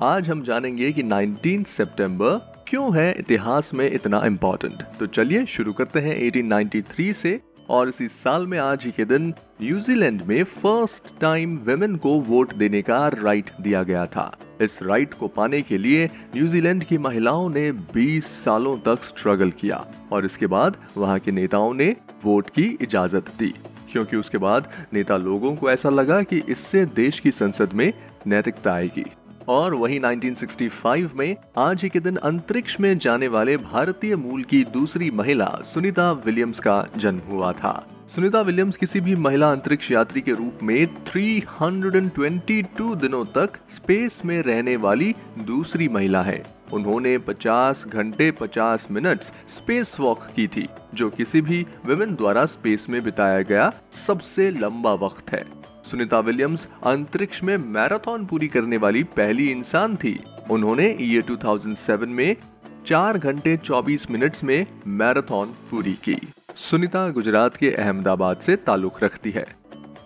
आज हम जानेंगे कि 19 सितंबर क्यों है इतिहास में इतना इम्पोर्टेंट तो चलिए शुरू करते हैं 1893 से और इसी साल में आज ही के दिन न्यूजीलैंड में फ़र्स्ट टाइम वेमेन को वोट देने का राइट दिया गया था। इस राइट को पाने के लिए न्यूजीलैंड की महिलाओं ने 20 सालों तक स्ट्रगल किया और इसके बाद वहाँ के नेताओं ने वोट की इजाज़त दी। क्योंकि उसके बाद नेता लोगों को ऐसा लगा कि इससे देश की संसद में नैतिकता आएगी। और वही 1965 में आज ही के दिन अंतरिक्ष में जाने वाले भारतीय मूल की दूसरी महिला सुनीता विलियम्स का जन्म हुआ था। सुनीता विलियम्स किसी भी महिला अंतरिक्ष यात्री के रूप में 322 दिनों तक स्पेस में रहने वाली दूसरी महिला है। उन्होंने 50 घंटे 50 मिनट्स स्पेस वॉक की थी, जो किसी भी विमेन द्वारा स्पेस में बिताया गया सबसे लंबा वक्त है। सुनीता विलियम्स अंतरिक्ष में मैराथन पूरी करने वाली पहली इंसान थी। उन्होंने ये 2007 में चार घंटे 24 मिनट्स में मैराथन पूरी की। सुनीता गुजरात के अहमदाबाद से ताल्लुक रखती है।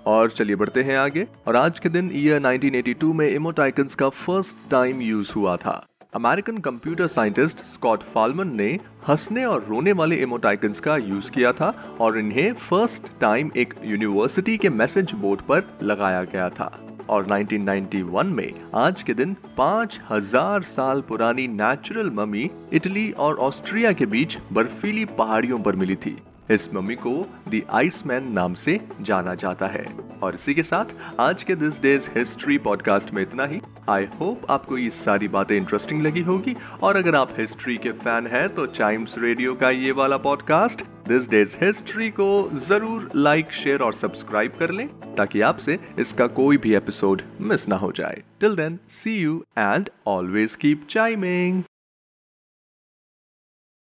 और चलिए बढ़ते हैं आगे। और आज के दिन ईयर 1982 में इमोटाइकन्स का फ़र्स्ट टाइम यूज़ हुआ था। American computer scientist Scott Fahlman ने हंसने और रोने वाले इमोटाइकन्स का यूज़ किया था और इन्हें फ़र्स्ट टाइम एक यूनिवर्सिटी के मैसेज बोर्ड पर लगाया गया था। और 1991 में आज के दिन 5000 साल पुरानी नेचुरल मम्मी इटली और ऑस्ट्रिया के बीच बर्फीली पहाड़ियों पर मिली थी। इस मम्मी को दी आइसमैन नाम से जाना जाता है। और इसी के साथ आज के दिस डेज़ हिस्ट्री पॉडकास्ट में इतना ही। आई होप आपको ये सारी बातें इंटरेस्टिंग लगी होगी। और अगर आप हिस्ट्री के फ़ैन हैं तो टाइम्स रेडियो का ये वाला पॉडकास्ट दिस डेज़ हिस्ट्री को ज़रूर लाइक शेयर और सब्सक्राइब कर लें, ताकि आपसे इसका कोई भी एपिसोड मिस ना हो जाए। Till then see you and always keep chiming